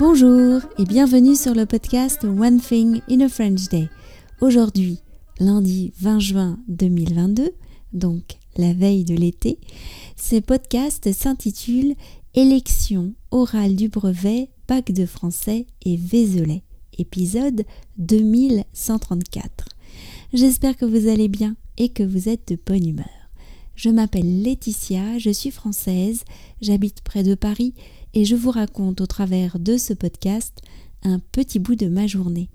Bonjour et bienvenue sur le podcast One Thing in a French Day. Aujourd'hui, lundi 20 juin 2022, donc la veille de l'été, ce podcast s'intitule Élection orale du brevet, bac de français et Vézelay, épisode 2134. J'espère que vous allez bien et que vous êtes de bonne humeur. Je m'appelle Laetitia, je suis française, j'habite près de Paris et je vous raconte au travers de ce podcast un petit bout de ma journée.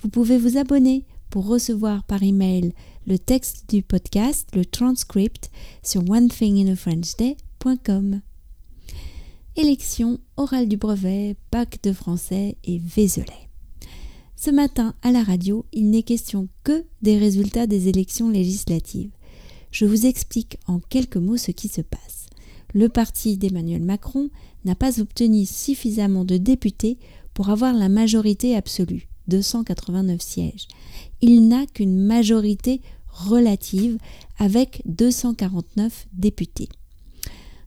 Vous pouvez vous abonner pour recevoir par email le texte du podcast, le transcript sur onethinginafrenchday.com. Élection orale du brevet, bac de français et Vézelay. Ce matin, à la radio, il n'est question que des résultats des élections législatives. Je vous explique en quelques mots ce qui se passe. Le parti d'Emmanuel Macron n'a pas obtenu suffisamment de députés pour avoir la majorité absolue, 289 sièges. Il n'a qu'une majorité relative avec 249 députés.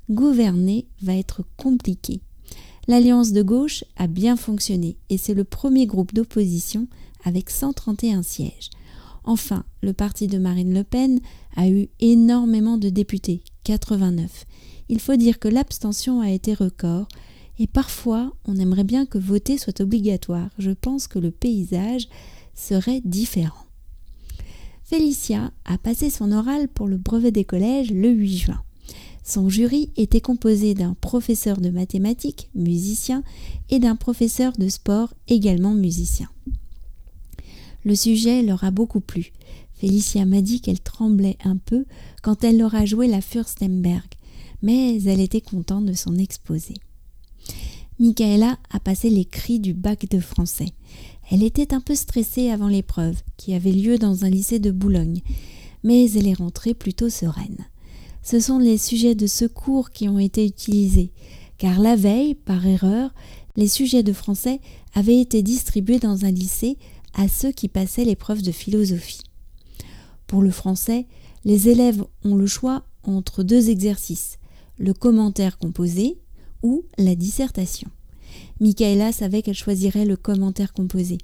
Gouverner va être compliqué. L'alliance de gauche a bien fonctionné et c'est le premier groupe d'opposition avec 131 sièges. Enfin, le parti de Marine Le Pen a eu énormément de députés, 89. Il faut dire que l'abstention a été record et parfois on aimerait bien que voter soit obligatoire. Je pense que le paysage serait différent. Félicia a passé son oral pour le brevet des collèges le 8 juin. Son jury était composé d'un professeur de mathématiques, musicien, et d'un professeur de sport, également musicien. Le sujet leur a beaucoup plu. Félicia m'a dit qu'elle tremblait un peu quand elle leur joué la Fürstenberg, mais elle était contente de son exposé. Michaela a passé les cris du bac de français. Elle était un peu stressée avant l'épreuve, qui avait lieu dans un lycée de Boulogne, mais elle est rentrée plutôt sereine. Ce sont les sujets de secours qui ont été utilisés, car la veille, par erreur, les sujets de français avaient été distribués dans un lycée à ceux qui passaient l'épreuve de philosophie. Pour le français, les élèves ont le choix entre deux exercices, le commentaire composé ou la dissertation. Michaela savait qu'elle choisirait le commentaire composé.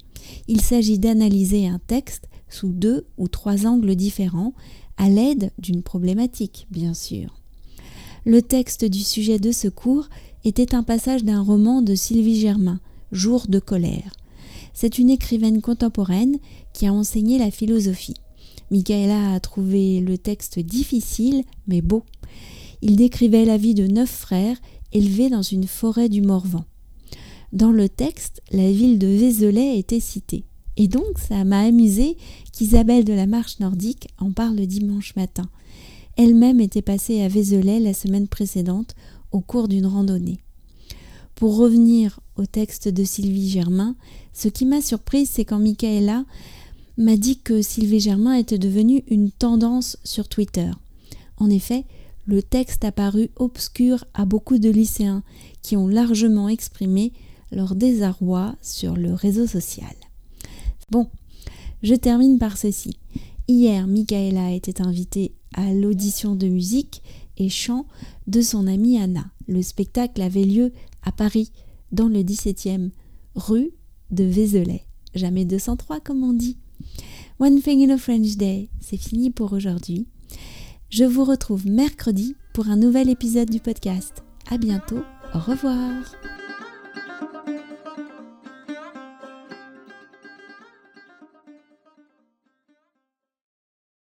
Il s'agit d'analyser un texte sous deux ou trois angles différents, à l'aide d'une problématique, bien sûr. Le texte du sujet de ce cours était un passage d'un roman de Sylvie Germain, Jour de colère. C'est une écrivaine contemporaine qui a enseigné la philosophie. Michaela a trouvé le texte difficile mais beau. Il décrivait la vie de neuf frères élevés dans une forêt du Morvan. Dans le texte, la ville de Vézelay était citée. Et donc, ça m'a amusé qu'Isabelle de la Marche Nordique en parle le dimanche matin. Elle-même était passée à Vézelay la semaine précédente au cours d'une randonnée. Pour revenir au texte de Sylvie Germain, ce qui m'a surprise, c'est quand Michaela m'a dit que Sylvie Germain était devenue une tendance sur Twitter. En effet, le texte a paru obscur à beaucoup de lycéens qui ont largement exprimé leur désarroi sur le réseau social. Bon, je termine par ceci. Hier, Michaela était invitée à l'audition de musique et chant de son amie Anna. Le spectacle avait lieu à Paris, dans le 17e, rue de Vézelay. Jamais 203 comme on dit. One Thing in a French Day, c'est fini pour aujourd'hui. Je vous retrouve mercredi pour un nouvel épisode du podcast. À bientôt, au revoir.